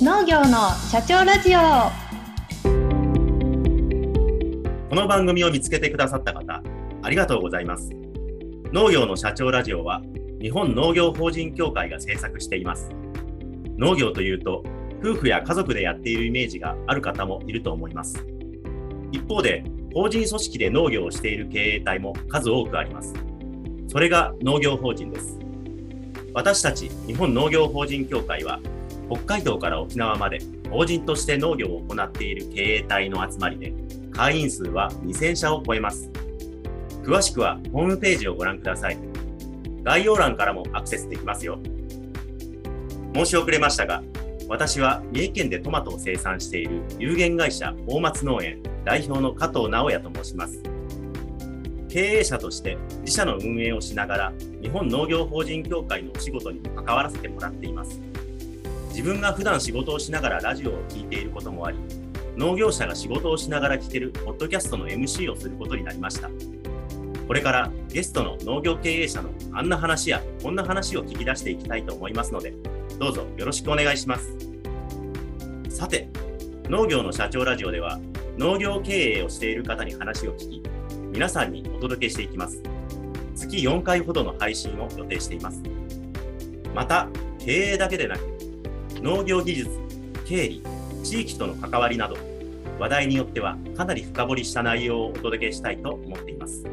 農業の社長ラジオこの番組を見つけてくださった方、ありがとうございます。農業の社長ラジオは、日本農業法人協会が制作しています。農業というと、夫婦や家族でやっているイメージがある方もいると思います。一方で、法人組織で農業をしている経営体も数多くあります。それが農業法人です。私たち日本農業法人協会は、北海道から沖縄まで法人として農業を行っている経営体の集まりで、会員数は2000社を超えます。詳しくはホームページをご覧ください。概要欄からもアクセスできますよ。申し遅れましたが、私は三重県でトマトを生産している有限会社大松農園代表の加藤直也と申します。経営者として自社の運営をしながら日本農業法人協会のお仕事にも関わらせてもらっています。自分が普段仕事をしながらラジオを聴いていることもあり、農業者が仕事をしながら聞けるポッドキャストの MC をすることになりました。これからゲストの農業経営者のあんな話やこんな話を聞き出していきたいと思いますので、どうぞよろしくお願いします。さて、農業の社長ラジオでは農業経営をしている方に話を聞き、皆さんにお届けしていきます。月4回ほどの配信を予定しています。また、経営だけでなく、農業技術、経理、地域との関わりなど、話題によってはかなり深掘りした内容をお届けしたいと思っています。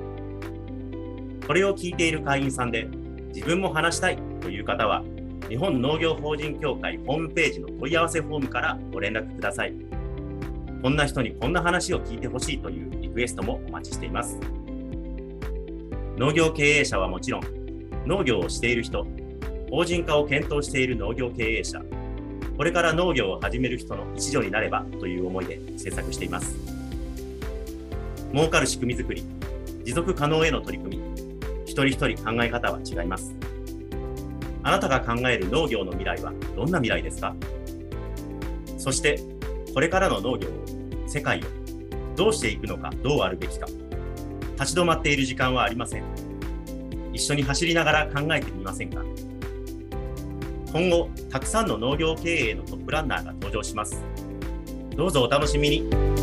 これを聞いている会員さんで、自分も話したいという方は、日本農業法人協会ホームページの問い合わせフォームからご連絡ください。こんな人にこんな話を聞いてほしいというリクエストもお待ちしています。農業経営者はもちろん、農業をしている人、法人化を検討している農業経営者、これから農業を始める人の一助になればという思いで制作しています。儲かる仕組みづくり、持続可能への取り組み、一人一人考え方は違います。あなたが考える農業の未来はどんな未来ですか？そして、これからの農業を、世界を、どうしていくのか、どうあるべきか。立ち止まっている時間はありません。一緒に走りながら考えてみませんか？今後、たくさんの農業経営のトップランナーが登場します。どうぞお楽しみに。